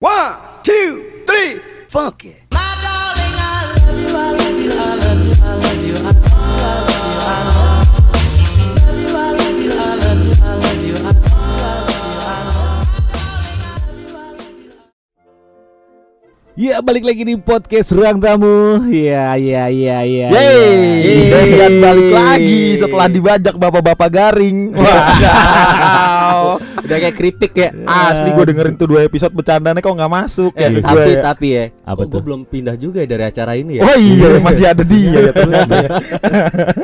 One, two, three, funk it. Ya balik lagi di podcast ruang tamu. Ya ya ya ya. Yeay, ya. dan balik lagi setelah dibajak bapak-bapak garing. Wow, udah kayak keripik ya. Asli gue dengerin tuh dua episode bercandanya kok nggak masuk Eh, ya. Iya. Gue tapi ya. tapi ya, Apa kok gue tuh? belum pindah juga ya dari acara ini ya. Oh iya, masih ada dia ya ternyata. ya.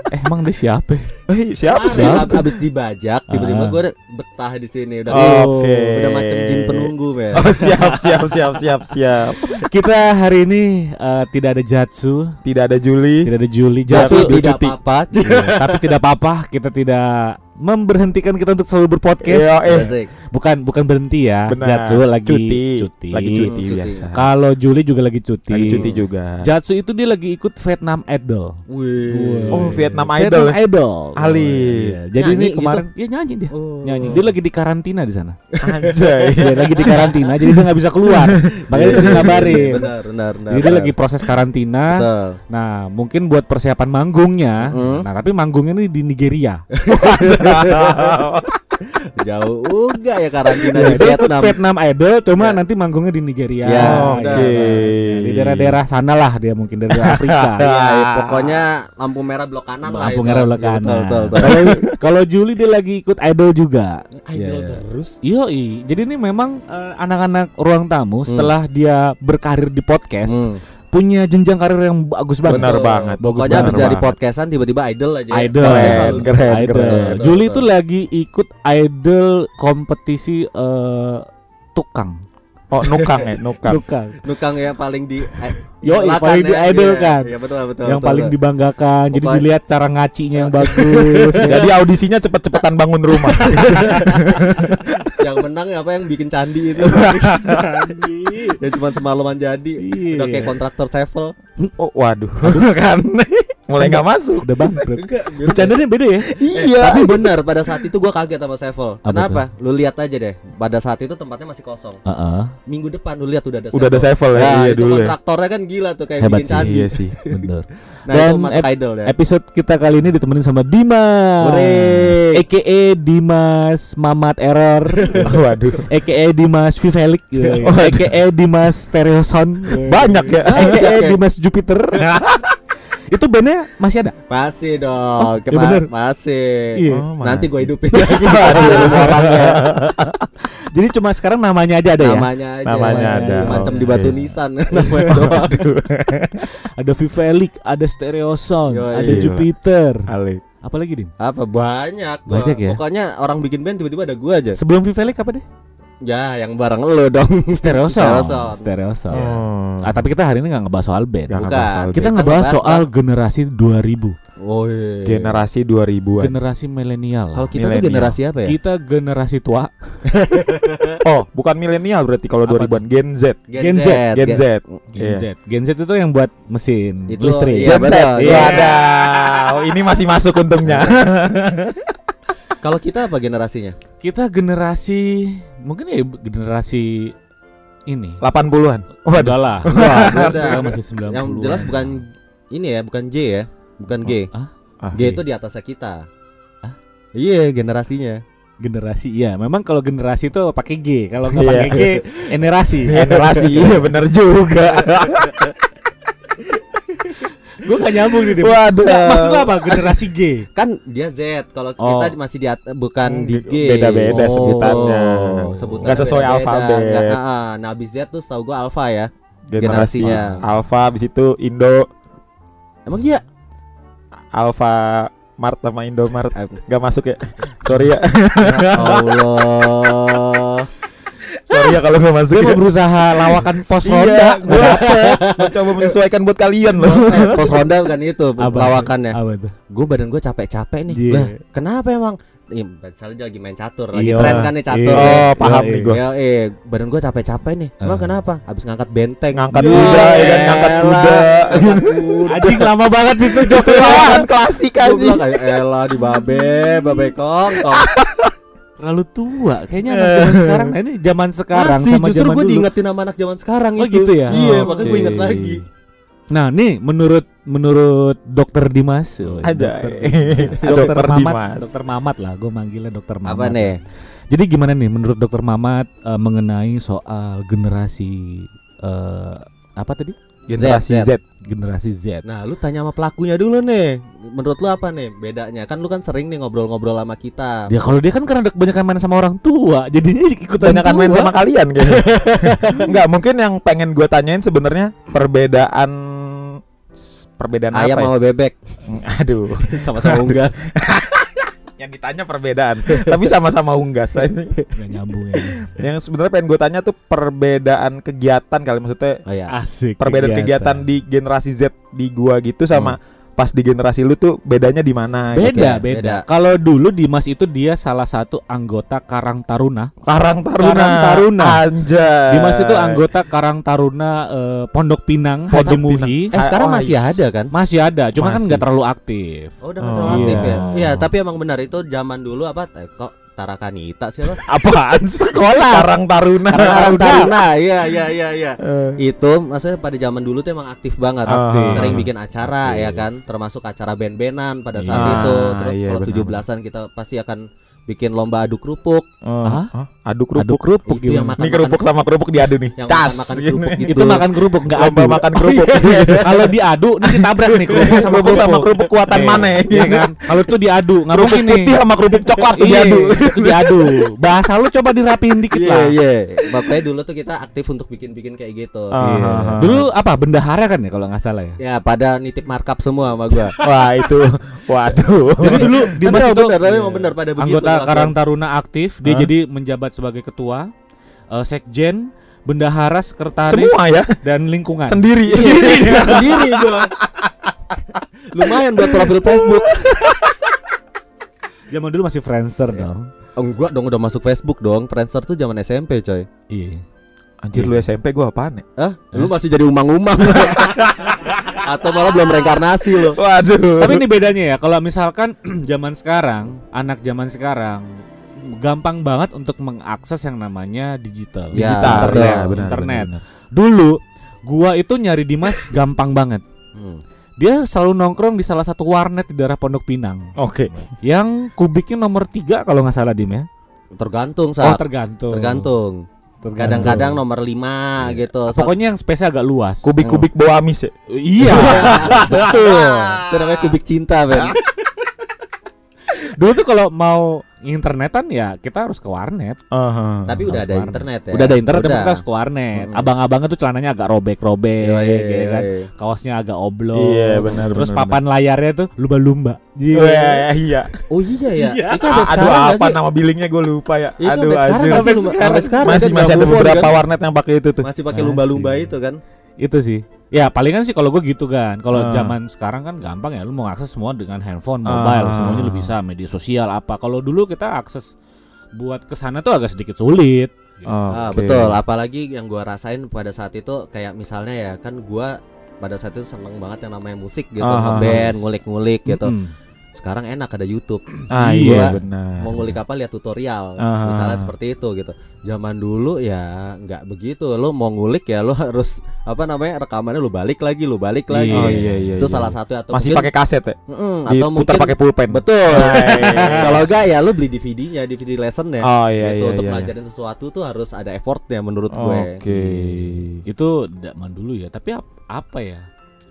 Eh, emang dia siapa? Eh, siapa sih? ab- abis dibajak, tiba-tiba Ah. gue betah di sini udah Oh. Oke. udah macam jin penunggu men. Oh siap siap siap siap siap. Kita hari ini eh, tidak ada Jatsu, Tidak ada Juli. tidak ada Juli. Tapi Jatsu tidak apa-apa. Iya, tapi tidak apa-apa. Kita tidak memberhentikan kita untuk selalu berpodcast. Iya, eh. Asik. Bukan bukan berhenti ya. Benar. Jatsu lagi cuti. cuti. Lagi cuti Hmm, cuti. biasa. Kalau Juli juga lagi cuti. Lagi cuti juga. Jatsu itu dia lagi ikut Vietnam Idol. Wih. Oh, Vietnam Vietnam Idol. Idol. Ali. Iya, Jadi Nyanyi ini kemarin ya nyanyi dia. Oh. Nyanyi. Dia lagi di karantina di sana. Anjay. Dia lagi di karantina jadi dia nggak bisa keluar. Makanya tadi ngabarin. Benar, benar, benar. Jadi dia lagi proses karantina. Betul. Nah, mungkin buat persiapan manggungnya. Hmm. Nah, tapi manggungnya ini di Nigeria. Jauh enggak ya karantina Dia di Vietnam. Vietnam Idol, cuma Ya. nanti manggungnya di Nigeria. Ya, udah. Ya, di daerah-daerah sana lah dia mungkin dari Afrika. Iya, iya, pokoknya lampu merah blok kanan lah Lampu merah belok Iya, kanan. Kalau kalau Juli dia lagi ikut idol juga. Idol Ya. terus. Yoi, jadi ini memang eh, anak-anak ruang tamu setelah dia berkarir di podcast Hmm. Punya jenjang karir yang bagus banget. Benar banget. Bagus Pokoknya habis banget. dari podcastan tiba-tiba idol aja. Idol. Keren, keren, Idol. keren. Juli itu lagi ikut idol kompetisi eh, tukang. Oh, nukang ya, nukang. Tukang. Nukang yang paling di eh, Yo, idolakan paling ya. diidolkan. Iya, iya, betul betul. yang betul, paling betul. dibanggakan. Jadi dilihat cara ngacinya yang bagus. Jadi audisinya cepet-cepetan bangun rumah. yang menang apa yang bikin candi itu. yang cuma semalaman jadi. Iya. Udah kayak kontraktor Sevel. Oh, waduh. kan. Mulai nggak masuk. Udah bangkrut. Bercandanya beda ya? Iya. tapi benar pada saat itu gua kaget sama Sevel. Apa Kenapa? Lu lihat aja deh. Pada saat itu tempatnya masih kosong. Heeh. Minggu depan lu lihat udah ada Udah ada Sevel ya, Ya, iya itu dulu ya. kontraktornya kan gila tuh kayak Hebat bikin sih, candi. Iya sih. Bener. Nah, Dan itu masuk ep- idol ya. Episode kita kali ini ditemenin sama Dimas. Hore. AKA Dimas Mamat Error. Waduh. AKA Dimas Vivelik. AKA Dimas Stereoson. Banyak ya. AKA ya. Dimas Jupiter. Itu bandnya masih ada? Masih dong. Oh, iya Kema- bener. Masih. Iya. Oh, Nanti masih. gue hidupin lagi. orangnya. Jadi cuma sekarang namanya aja ada ya? namanya aja. Namanya ada. Macam di Oke. batu nisan namanya doang. Ada Vivelik, ada Stereoson, Yoi. ada Gila. Jupiter. Alik. Apa lagi, Dim? Apa banyak. Gua- Banyak ya? Pokoknya orang bikin band tiba-tiba ada gua aja. Sebelum Vivelik apa deh? Ya, yang bareng lo dong. Stereoson. Stereoson. Stereoson. Oh. Ah, tapi kita hari ini nggak ngebahas soal band. Bukan. ngebahas soal Kita Kita ngebahas soal generasi 2000, Oh iya. generasi 2000-an. generasi milenial. Kalau kita tuh generasi apa ya? Kita generasi tua, Oh, bukan milenial berarti kalau Apa? 2000-an Gen Z. Gen Z. Gen Z. Gen Iya. Z. Gen Z itu yang buat mesin Itu, listrik. iya, Gen Z. betul. Iya Iya. ada. Oh, ini masih masuk untungnya. Kalau kita apa generasinya? Kita generasi mungkin ya generasi ini. 80-an. Oh, udah lah. Udah. masih 90 Yang jelas bukan ini ya, bukan J ya. Bukan G. Ah, Ah, G itu di atasnya kita. Iya, generasinya. generasi iya. Memang kalau generasi itu pakai G. Kalau nggak Iya. pakai G, generasi. generasi iya bener juga. Gue gak nyambung nih. Waduh. Nggak, Maksud lo apa? Generasi G. Kan dia Z. Kalau Oh. kita masih di bukan di G. Beda-beda Oh. sebutannya. Sebutannya Nggak sesuai alfabet. Nggak, ah, ah. Nah, abis Z tuh tahu gua alfa ya. Generasi Generasinya. Alpha habis itu Indo Emang iya? Alpha Mart sama Indomart Gak masuk ya Sorry ya ya Allah. Sorry ya kalau gak masuk Gue ya mau berusaha lawakan pos Iya Honda. gue Mencoba menyesuaikan buat kalian loh Eh, pos ronda bukan itu Apa? lawakannya. Apa? Gue badan gue capek-capek nih. Iya. Lah, kenapa emang? Ih, misalnya dia lagi main catur, lagi Iya. tren kan nih catur. Iya. Oh paham Iya, nih iya. gue Ya, eh, badan gue capek-capek nih. Emang Ah. kenapa? Habis ngangkat benteng. Ngangkat kuda, ya kan? Ngangkat kuda. Anjing lama banget itu jokes Lawan klasik kayak elah di babe, babe kong, kong. Terlalu tua. Kayaknya anak zaman sekarang. Nah, ini zaman sekarang Masih, sama justru gue diingetin sama anak zaman sekarang Oh, itu. gitu ya? Iya, Oh, makanya gue inget lagi. Nah, nih menurut menurut Dokter Dimas, oh, Aja. Dokter Dimas. Si Dokter Dokter Mamat, Dimas. Dokter Mamat lah, gue manggilnya Dokter Mamat. Apa nih? Jadi gimana nih menurut Dokter Mamat eh, mengenai soal generasi eh, apa tadi? Generasi Z, Z. Generasi Z. Nah, lu tanya sama pelakunya dulu nih. Menurut lu apa nih bedanya? Kan lu kan sering nih ngobrol-ngobrol sama kita. Ya kalau dia kan karena kebanyakan main sama orang tua, jadinya ikutan Banyakan main sama kalian kayaknya. Enggak, mungkin yang pengen gue tanyain sebenarnya perbedaan perbedaan Ayam apa? sama bebek Ya? Aduh, sama-sama unggas. Yang ditanya perbedaan, tapi sama-sama unggas. Nggak nyambung ya. yang sebenarnya pengen gue tanya tuh perbedaan kegiatan kali maksudnya Oh ya. Asik. perbedaan kegiatan di generasi Z di gua gitu sama pas di generasi lu tuh bedanya di mana? gitu. beda, Oke, beda. beda. Kalau dulu Dimas itu dia salah satu anggota Karang Taruna. Karang Taruna. Karang Taruna. Anjay. Dimas itu anggota Karang Taruna eh, Pondok Pinang, Pondok Haji Muhi. Eh sekarang Oh, masih iya. ada kan? Masih ada, cuma kan Masih. nggak terlalu aktif. Oh, udah Oh, nggak terlalu aktif iya. ya. Iya, tapi emang benar itu zaman dulu apa? Kok Tarakanita lo? apaan sekolah Karang Taruna. Karang Taruna. Iya, iya, iya, iya. Eh, Itu maksudnya pada zaman dulu tuh emang aktif banget. Aktif. Sering bikin acara Aktif. ya kan, termasuk acara band-bandan pada saat Iya. itu. Terus Iya, kalau benar, 17-an kita pasti akan bikin lomba adu kerupuk. oh, Hah? hah? Aduk kerupuk. Aduk kerupuk Itu yang makan Ini kerupuk sama kerupuk diadu nih. Yang Cas. Gini. kerupuk gitu. Itu makan kerupuk nggak Lomba adu. makan kerupuk. Kalau diadu nanti tabrak nih kerupuk sama Kerupuk sama kerupuk kuatan Iya, mana ya? Iya kan? Kalau itu diadu, nggak Kerupuk mungkin nih. putih sama kerupuk coklat tuh Iya, diadu. diadu. Bahasa lu coba dirapiin dikit Iya, lah. iya. Makanya dulu tuh kita aktif untuk bikin-bikin kayak gitu. Ah. Iya. Aha. Dulu apa bendahara kan ya kalau nggak salah ya. Ya, pada nitip markup semua sama gua. Wah, itu. Waduh. Jadi dulu Dimas tapi itu emang benar, tapi emang benar pada begitu. Karang Taruna aktif, dia Hah? jadi menjabat sebagai ketua, eh, sekjen, bendahara, sekretaris Semua ya dan lingkungan. sendiri. sendiri sendiri gua. Lumayan buat profil Facebook. Zaman dulu masih Friendster dong. Oh, enggak dong udah masuk Facebook dong. Friendster tuh zaman SMP, coy. Iya. Anjir lu SMP gua apaan ya? Hah? Lu masih jadi umang-umang. Atau malah belum reinkarnasi lo. Waduh. Tapi ini bedanya ya, kalau misalkan zaman sekarang, anak zaman sekarang gampang banget untuk mengakses yang namanya digital. Ya, digital betul. ya, benar, internet. benar. Dulu gua itu nyari Dimas gampang banget. Hmm. Dia selalu nongkrong di salah satu warnet di daerah Pondok Pinang Oke. yang kubiknya nomor tiga kalau nggak salah Dim ya. Tergantung, Oh saat. tergantung. Tergantung. Tergantung. Kadang-kadang nomor 5 gitu. Sa- Pokoknya yang space agak luas. Kubik-kubik bau amis ya. Iya, betul. itu namanya kubik cinta, Ben. Dulu tuh kalau mau internetan ya kita harus ke warnet. Aha. Tapi udah ada Warnet. internet ya. Udah ada internet tapi Udah. kita harus ke warnet. Mm. Abang-abangnya tuh celananya agak robek-robek, Iya, iya, gitu iya, kan. iya. Kaosnya agak oblong. Iya, benar, Terus benar, papan layarnya tuh lumba-lumba. Iya. Wah, iya. Oh iya ya. Iya. Itu sampai A- Aduh apa sih? nama billingnya gue lupa ya. Itu Aduh sampai sekarang? Sampai sekarang. sampai sekarang Masih masih ada beberapa kan? warnet yang pakai itu tuh. Masih pakai lumba-lumba itu kan. Itu sih. Ya palingan sih kalau gue gitu kan. Kalau Ah. zaman sekarang kan gampang ya. Lu mau akses semua dengan handphone, mobile, Ah. semuanya lu bisa. Media sosial apa. Kalau dulu kita akses buat ke sana tuh agak sedikit sulit. Gitu. Ah, betul. Apalagi yang gua rasain pada saat itu kayak misalnya ya kan gua pada saat itu seneng banget yang namanya musik gitu, Ah, ngeband, ngulik-ngulik gitu. Mm-mm. Sekarang enak ada YouTube. Ah Iya. iya benar. Mau ngulik apa lihat tutorial. Ah. Misalnya seperti itu gitu. Zaman dulu ya nggak begitu. Lu mau ngulik ya lu harus apa namanya rekamannya lu balik lagi, lu balik lagi. Oh iya iya. Itu iya. salah satu atau Masih pakai kaset ya? Mm-mm, atau Diputar mungkin pakai pulpen. betul. Nice. Kalau enggak ya lu beli DVD-nya, DVD lesson ya. Oh iya gitu iya untuk iya. pelajarin sesuatu tuh harus ada effortnya menurut Oke. gue. Itu zaman dulu ya. Tapi ap- apa ya?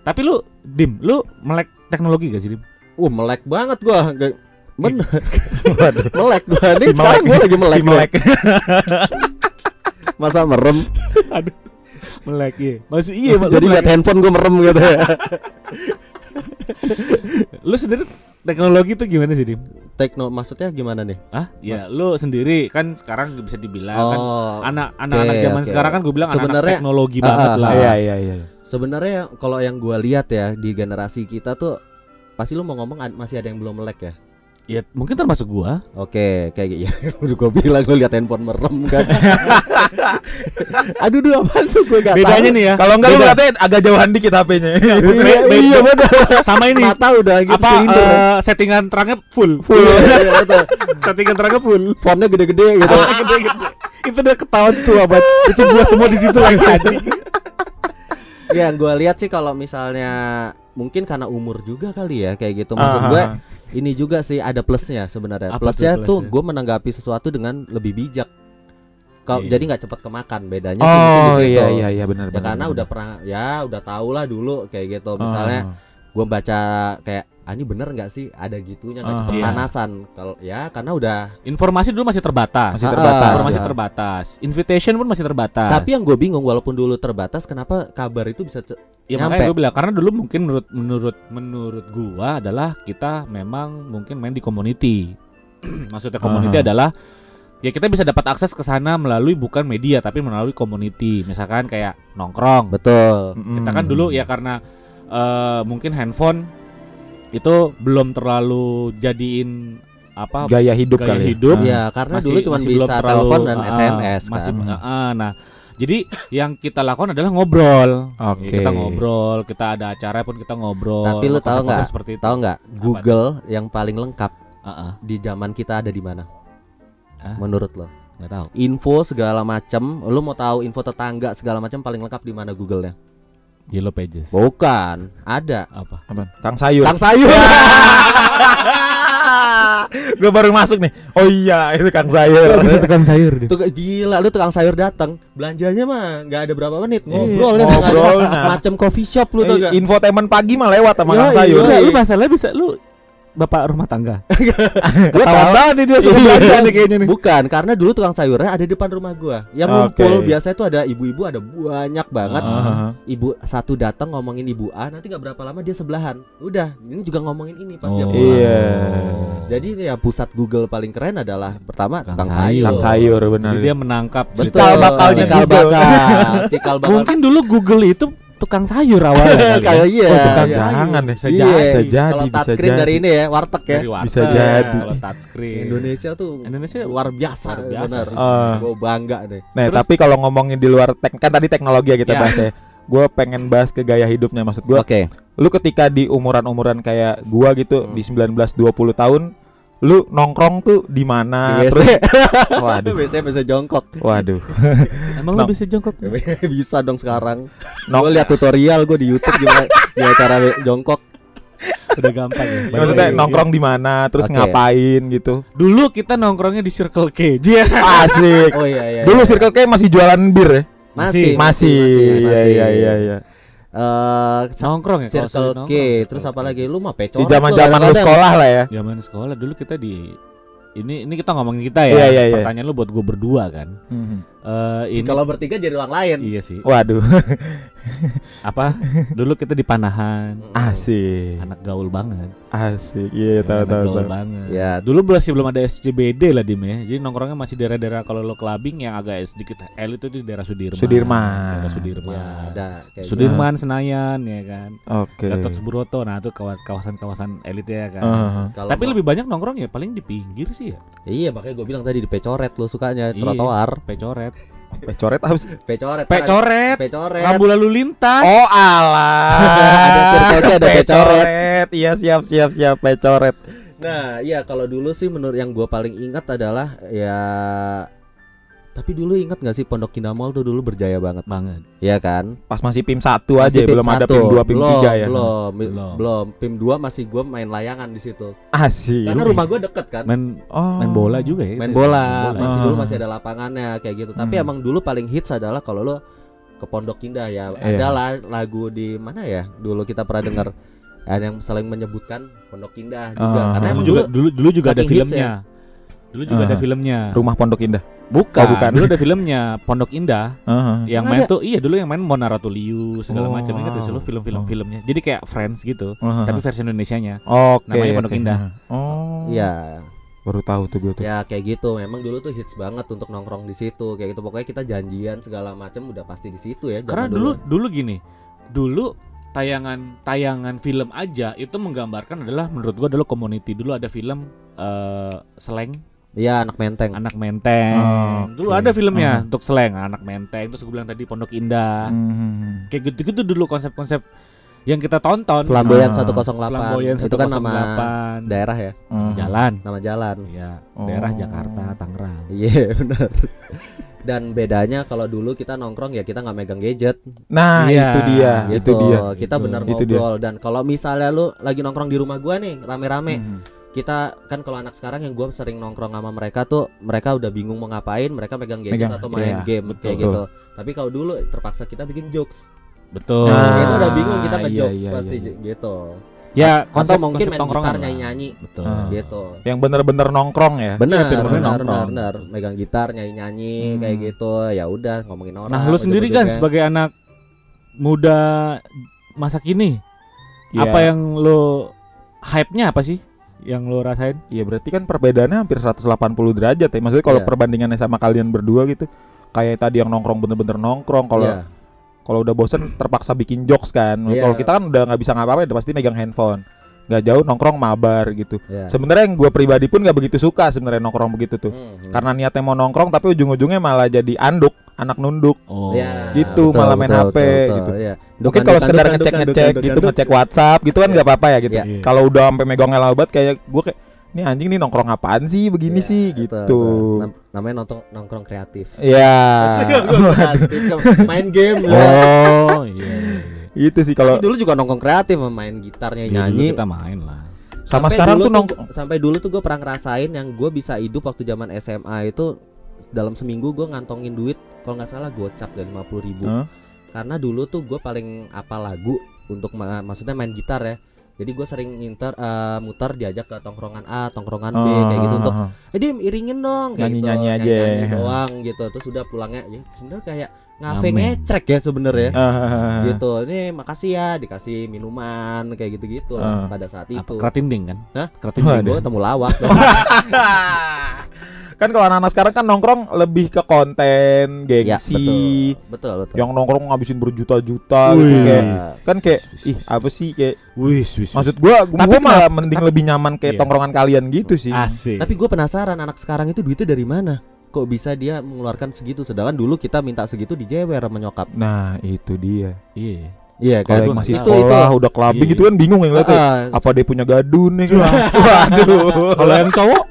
Tapi lu dim, lu melek teknologi gak sih dim? Wah, melek banget gua. Gak- Bener. Melek gua. Ini Si sekarang melek. gua lagi melek. Si melek. nih. Masa merem? Melek iya. Maksud iya, Jadi melek. lihat handphone gua merem gitu ya. lu sendiri teknologi itu gimana sih dim? Tekno maksudnya gimana nih? Ah, ya lu sendiri kan sekarang bisa dibilang kan Oh, anak anak-anak zaman oke. sekarang kan gue bilang anak Sebenarnya- teknologi Ah, banget ah, lah. Iya iya iya. sebenarnya kalau yang gua lihat ya di generasi kita tuh pasti lu mau ngomong ad- masih ada yang belum melek ya. Ya mungkin termasuk gua. Oke, kayak gitu. Ya, udah gue bilang lu lihat handphone merem kan. Aduh, duh apa tuh gue gak Bedanya tahu. nih ya. Kalau enggak lu katanya agak jauhan dikit HP-nya. Iya, iya betul. Sama ini. Mata udah gitu apa silinder. eh, settingan terangnya full. Full. Iya, betul. settingan terangnya full. Fontnya gede-gede gitu. Gede-gede. Itu udah ketahuan tuh abad. Itu gua semua di situ lagi anjing. Ya, gue lihat sih kalau misalnya mungkin karena umur juga kali ya kayak gitu. Maksud gue ini juga sih ada plusnya sebenarnya. Tuh Plusnya tuh plusnya? gue menanggapi sesuatu dengan lebih bijak. Kalau Iya. jadi nggak cepat kemakan bedanya Oh di situ. iya iya iya benar Ya benar. karena benar. udah pernah ya udah tau lah dulu kayak gitu. Misalnya gue baca kayak ah ini bener nggak sih ada gitunya nggak Ah. cepet Iya. panasan kalau ya karena udah Informasi dulu masih terbatas. masih terbatas. Informasi ya. terbatas. Invitation pun masih terbatas. tapi yang gue bingung walaupun dulu terbatas kenapa kabar itu bisa ya nyampe. makanya gue bilang karena dulu mungkin menurut menurut menurut gua adalah kita memang mungkin main di community. Maksudnya community Aha. adalah ya kita bisa dapat akses ke sana melalui bukan media tapi melalui community. Misalkan kayak nongkrong. betul. Kita kan dulu ya karena eh, mungkin handphone itu belum terlalu jadiin apa gaya hidup gaya kali. ya. hidup. Ah. ya karena masih- dulu cuma bisa belum terlalu, telepon dan ah, SMS masih kan. ah, nah jadi yang kita lakukan adalah ngobrol Oke. Ya, kita ngobrol kita ada acara pun kita ngobrol Tapi lu tahu nggak? seperti itu Tahu nggak Google yang paling lengkap Ah, ah, di zaman kita ada di mana? Ah. Menurut lo? nggak tahu Info segala macam, lu mau tahu info tetangga segala macam paling lengkap di mana Google-nya? Yellow Pages Bukan, ada. apa Apaan? Kang sayur. Kang sayur. Gue baru masuk nih. Oh iya, itu Kang sayur. tekan sayur deh Tuh gila lu tukang sayur datang, belanjanya mah nggak ada berapa menit Iya, ngobrol ya ngobrol, nah. macam coffee shop lu tuh Eh? Infotainment pagi mah lewat sama Kang sayur. lu masalahnya bisa lu bapak rumah tangga Gua ketahuan tahu. banget nih dia suka belanja nih kayaknya nih Bukan, karena dulu tukang sayurnya ada di depan rumah gua. Yang Oke. ngumpul biasanya tuh ada ibu-ibu ada banyak banget. Ah. Ibu satu datang ngomongin ibu A, nanti nggak berapa lama dia sebelahan. Udah, ini juga ngomongin ini pas dia Oh. pulang. Iya. Jadi ya pusat Google paling keren adalah pertama Kang tukang sayur. sayur. Kang sayur benar. jadi dia menangkap Betul, Cikal bakalnya cikal bakal, cikal bakal. mungkin dulu Google itu tukang sayur awalnya ya. Kayak iya. Oh, bukan iya. jangan deh. Bisa Iya. Bisa jadi, Kalau touchscreen dari ini ya, warteg ya. Dari warteg, Bisa jadi. kalau touchscreen Indonesia tuh Indonesia luar biasa, luar biasa benar. sih sebenarnya. Gua bangga deh. Nah, Terus- tapi kalau ngomongin di luar tek kan tadi teknologi ya kita Ya. bahas ya. Gue pengen bahas ke gaya hidupnya maksud gue. Oke. Lu ketika di umuran-umuran kayak gua gitu Hmm. di 19 20 tahun, lu nongkrong tuh di mana? Di. Terus waduh. Biasanya bisa jongkok. Waduh. emang No. lu bisa jongkok bisa dong sekarang. Gue lihat tutorial gue di YouTube gimana gimana cara jongkok. udah gampang ya Ya, maksudnya nongkrong di mana, terus Oke. ngapain gitu. dulu kita nongkrongnya di Circle K. Asik. Oh iya iya. Dulu iya. Circle K masih jualan bir ya? masih Masih. Iya iya iya iya. Eh, nongkrong ya kalau Circle nongkrong, K, Circle terus apa lagi? Lu mah pecoret. Di lu zaman-zaman lu sekolah lah ya. zaman sekolah dulu kita di ini ini kita ngomongin kita ya Iya, iya, iya. pertanyaan lu buat gue berdua kan Eh ini Kalau bertiga jadi orang lain. iya sih Waduh, apa dulu kita di Panahan asik. anak gaul banget Asik. Iya, tahu anak tahu gaul tahu. banget Ya. dulu masih belum ada SCBD lah dim ya jadi nongkrongnya masih daerah-daerah kalau lo clubbing yang agak sedikit elit itu di daerah Sudirman Sudirman. daerah Sudirman Ya, ada kayak Sudirman Senayan ya kan Oke. Gatot Subroto nah itu kawa- kawasan-kawasan elit ya kan gitu. Kalau tapi lebih banyak nongkrong ya paling di pinggir sih ya Iya, makanya gue bilang tadi di pecoret lu sukanya Iya. trotoar. pecoret Pecoret apa sih? Pecoret. pecoret Pecoret. rambu lalu lintas Oh alah. Ada circle-nya, ada pecoret. Iya siap siap siap pecoret. Nah, iya kalau dulu sih menurut yang gue paling ingat adalah ya tapi dulu ingat nggak sih Pondok Indah Mall tuh dulu berjaya banget, banget Iya kan? Pas masih PIM 1 aja Masih belum ada satu. PIM 2 PIM belum, 3 ya. Belum, Belum. belum. PIM 2 masih gue main layangan di situ. Asik. Karena rumah gue deket kan. main oh. main bola juga ya main ya, bola, main masih Ah. dulu masih ada lapangannya kayak gitu. Tapi Hmm. emang dulu paling hits adalah kalau lo ke Pondok Indah ya. Iya. Ada lah lagu di mana ya? Dulu kita pernah dengar ada yang saling menyebutkan Pondok Indah juga. Ah. Karena dulu emang juga dulu dulu dulu juga ada filmnya dulu juga ada Ah. filmnya Rumah Pondok Indah. bukan, Oh, bukan. dulu ada filmnya Pondok Indah Heeh. yang Emang main ada? tuh iya dulu yang main Mona Ratuliu segala Oh, macam wow. film-film Oh. filmnya jadi kayak Friends gitu Heeh. tapi versi Indonesianya Oke. namanya Pondok oke. Indah. Oh. ya Baru tahu tuh gue tuh. ya kayak gitu. Memang dulu tuh hits banget untuk nongkrong di situ kayak gitu. Pokoknya kita janjian segala macam udah pasti di situ ya. zaman karena dulu dulu gini dulu tayangan tayangan film aja itu menggambarkan adalah menurut gua adalah community dulu ada film eh slang Iya anak menteng. anak menteng Oh, dulu ada filmnya Hmm. untuk slang anak menteng terus gue bilang tadi pondok indah Hmm. kayak gitu gitu dulu konsep-konsep yang kita tonton Flamboyan Ah. 108. Flamboyan itu kan nama 108. daerah ya, Hmm. jalan nama jalan. ya Oh. daerah Jakarta Tangerang Iya benar. Dan bedanya kalau dulu kita nongkrong ya kita nggak megang gadget. Nah, Iya, itu dia, gitu. itu dia. Kita Gitu. benar Itu dia. ngobrol dan kalau misalnya lu lagi nongkrong di rumah gua nih rame-rame, Hmm. Kita kan kalau anak sekarang yang gua sering nongkrong sama mereka tuh mereka udah bingung mau ngapain, mereka megang gadget Megang, atau main iya, game betul. kayak gitu. Tapi kalau dulu terpaksa kita bikin jokes. betul Nah, itu udah bingung kita iya, ngejokes iya, pasti iya. gitu. ya Atau mungkin konsep main gitar nyanyi-nyanyi betul Ah. gitu. Yang bener-bener nongkrong ya. Benar, Iya, bener-bener benar, nongkrong. benar. Megang gitar, nyanyi-nyanyi Hmm. kayak gitu. Ya udah ngomongin orang. nah lu sendiri kan sebagai anak muda masa kini Iya. apa yang lo hype-nya apa sih yang lo rasain Iya berarti kan perbedaannya hampir 180 derajat ya. Maksudnya kalau Iya. perbandingannya sama kalian berdua gitu, kayak tadi yang nongkrong bener-bener nongkrong. Kalau Iya. kalau udah bosen terpaksa bikin jokes kan. Iya. Kalau kita kan udah nggak bisa ngapa-ngapain, udah pasti megang handphone. Nggak jauh nongkrong mabar gitu. Iya. Sebenarnya yang gue pribadi pun nggak begitu suka sebenarnya nongkrong begitu tuh. Hmm, hmm. Karena niatnya mau nongkrong tapi ujung-ujungnya malah jadi anduk, anak nunduk. oh Iya, Gitu, malah main HP gitu. iya. Mungkin kalau sekedar dukan, ngecek dukan, ngecek dukan, gitu, ngecek WhatsApp gitu kan nggak apa-apa ya gitu. Iya. Iya. Kalau udah sampai megang obat kayak gue kayak ini anjing nih nongkrong apaan sih begini Iya, sih betul, gitu. betul. Nam- namanya nongkrong nongkrong kreatif. Iya. Main game lah. oh iya, iya, iya. Itu sih kalau dulu juga nongkrong kreatif main gitarnya Iya, dulu nyanyi. kita main lah sama Sampai sekarang tuh nongkrong sampai dulu tuh gue pernah ngerasain yang gue bisa hidup waktu zaman SMA itu dalam seminggu gue ngantongin duit kalau nggak salah gocap dari lima puluh ribu Hah? karena dulu tuh gue paling apa lagu untuk ma- maksudnya main gitar ya jadi gue sering inter eh, muter diajak ke tongkrongan A tongkrongan B kayak gitu untuk Ah, eh dia iringin dong kayak Nyanyi-nyanyi gitu aja. nyanyi doang gitu terus udah pulangnya ya sebenarnya kayak ngafe ngecrek ya sebenarnya ah, ah, ah. gitu ini makasih ya dikasih minuman kayak gitu gitu lah Ah. pada saat apa itu keratinding kan Hah? keratinding Waduh. gue ketemu lawak. kan kalau anak-anak sekarang kan nongkrong lebih ke konten, ya gengsi. betul betul betul Yang nongkrong ngabisin berjuta-juta gitu Wih. kayak kan kayak ih apa sih kayak wis wis maksud gua gua Tapi malah kenapa- mending lebih nyaman kayak Iya. tongkrongan kalian gitu sih. asik tapi gue penasaran anak sekarang itu duitnya dari mana kok bisa dia mengeluarkan segitu sedangkan dulu kita minta segitu dijewer sama nyokap Nah, itu dia. iya iya Kalau gua yang masih sekolah udah kelabing Iya. gitu kan bingung ya ngeliatnya. Ah, Apa dia punya gadun nih? Waduh. kalau yang cowok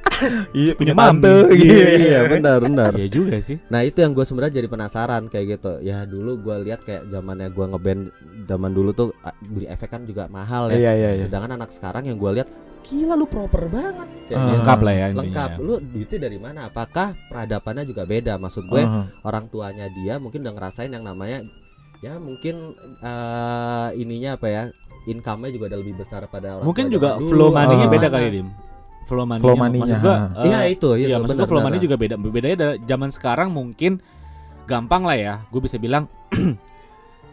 iya punya tante. mami. Iya. iya benar benar iya juga sih nah itu yang gue sebenarnya jadi penasaran kayak gitu ya dulu gue lihat kayak zamannya gue ngeband zaman dulu tuh beli efek kan juga mahal ya Iya iya iya. sedangkan anak sekarang yang gue lihat gila lu proper banget kayak Ah. gitu. lengkap lah ya lengkap ya. lu duitnya dari mana apakah peradabannya juga beda maksud gue Aha. orang tuanya dia mungkin udah ngerasain yang namanya ya mungkin eh, ininya apa ya income-nya juga ada lebih besar pada orang mungkin juga dulu, flow atau money-nya beda gimana. kali dim. Flow money Flow money-nya, maksud gua eh, Iya itu, iya maksud benar, gua flow money juga beda. Bedanya ada zaman sekarang mungkin gampang lah ya. Gue bisa bilang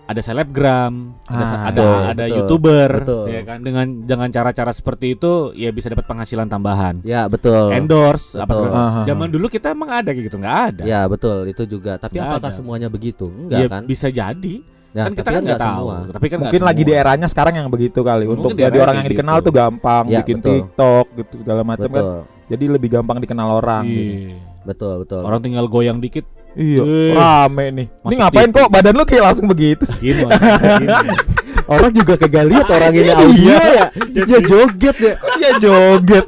ada selebgram ada Ah, ada betul, ada betul, youtuber betul. ya kan dengan dengan cara-cara seperti itu ya bisa dapat penghasilan tambahan Ya betul. endorse apa Betul. segala Aha. zaman dulu kita emang ada kayak gitu nggak ada Ya betul itu juga. Tapi Nggak apakah ada. semuanya begitu? ya Enggak kan? bisa jadi Ya, kan kita tapi kan nggak tahu semua. tapi kan Mungkin lagi di eranya sekarang yang begitu kali. Mungkin Untuk di jadi orang yang kayak dikenal gitu. tuh gampang, Ya, bikin betul. TikTok gitu segala macam kan. Jadi lebih gampang dikenal orang. gitu. Iya. Betul, betul. orang tinggal goyang dikit Iya, Eh. rame nih. Ini ngapain kok badan lu kayak langsung begitu? gini. Orang juga kagak lihat orang ini audio ya. Dia joget ya. Iya joget.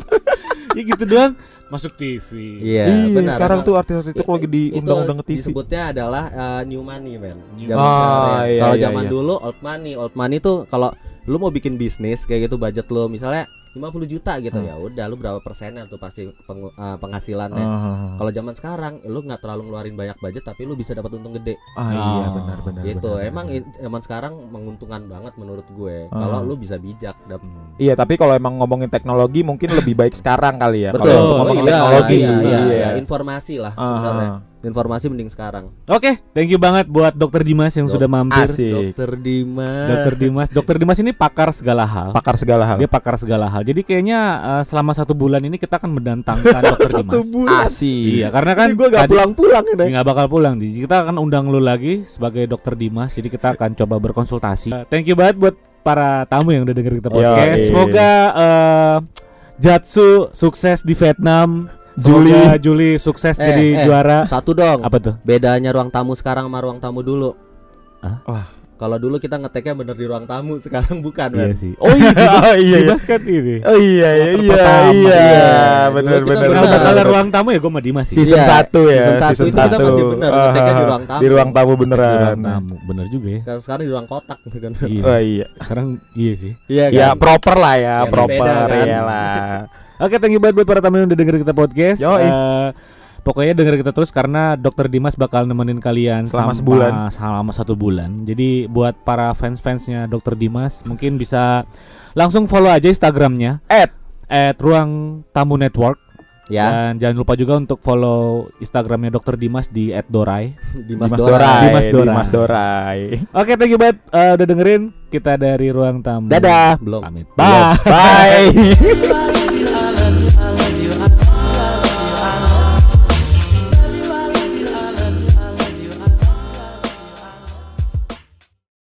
ya gitu doang masuk TV Iya, iya, benar. sekarang emang. tuh artis-artis itu lagi diundang-undang ke TV. Disebutnya adalah uh, new money, men. New. Ah, iya, kalau iya, zaman iya. dulu old money, old money tuh kalau lu mau bikin bisnis kayak gitu budget lu misalnya 50 juta gitu Hmm. ya udah lu berapa persennya tuh pasti pengu- uh, penghasilannya. Ah, Kalau zaman sekarang lu nggak terlalu ngeluarin banyak budget tapi lu bisa dapat untung gede. ah, iya Ah, benar benar. gitu. benar, Emang benar. zaman sekarang menguntungkan banget menurut gue. Ah. Kalau lu bisa bijak dap- Iya, tapi kalau emang ngomongin teknologi mungkin lebih baik sekarang kali ya. Betul. Kalau Oh, ngomongin iya, teknologi. iya, iya, iya. iya. informasi lah Ah, sebenarnya. Informasi mending sekarang. Oke, thank you banget buat Dokter Dimas yang Dok- sudah mampir. Asik. Dokter Dimas. Dokter Dimas, Dokter Dimas ini pakar segala hal. Pakar segala hal. Dia pakar segala hal. Jadi kayaknya eh, selama satu bulan ini kita akan mendatangkan Dokter Dimas. Asik. Iya, karena kan gue gak pulang-pulang ini. nggak bakal pulang Di. Kita akan undang lu lagi sebagai dokter Dimas. Jadi kita akan coba berkonsultasi. Uh, thank you banget buat para tamu yang udah denger kita podcast. Yoi. Semoga uh, Jatsu sukses di Vietnam. Juli. Semoga Juli sukses Eh, jadi eh, juara. Satu dong. Apa tuh? Bedanya ruang tamu sekarang sama ruang tamu dulu. Hah? Wah. Kalau dulu kita ngeteknya bener di ruang tamu, sekarang bukan. Iya men. sih. Oh iya, Oh, iya, iya. Dimas kan ini. Oh iya iya iya iya iya. Dulu kita benar. Kalau ruang tamu ya gue sama Dimas sih. Season Iya, 1 ya. season satu itu kita satu. masih benar, Ah, ngeteknya di ruang tamu. Di ruang tamu Di beneran. ruang tamu, bener juga ya. Kan sekarang di ruang kotak kan. Iya. Oh iya. Sekarang iya sih. Iya Ya proper lah ya, Ya, proper beda kan. Oke, thank you banget buat para tamu yang udah denger kita podcast. Yoi. Eh, pokoknya denger kita terus karena Dokter Dimas bakal nemenin kalian Selama sebulan. Selama satu bulan. Jadi buat para fans-fansnya Dokter Dimas mungkin bisa langsung follow aja Instagramnya At at Ruang Tamu Network. Ya, Dan jangan lupa juga untuk follow Instagramnya Dokter Dimas di @dorai. Dimas, Dimas Dorai. Dorai. Dimas Dorai. Dimas Dorai. Oke, thank you banget eh, udah dengerin kita dari Ruang Tamu. Dadah. Belum. Pamit. Bye. Bye. Bye.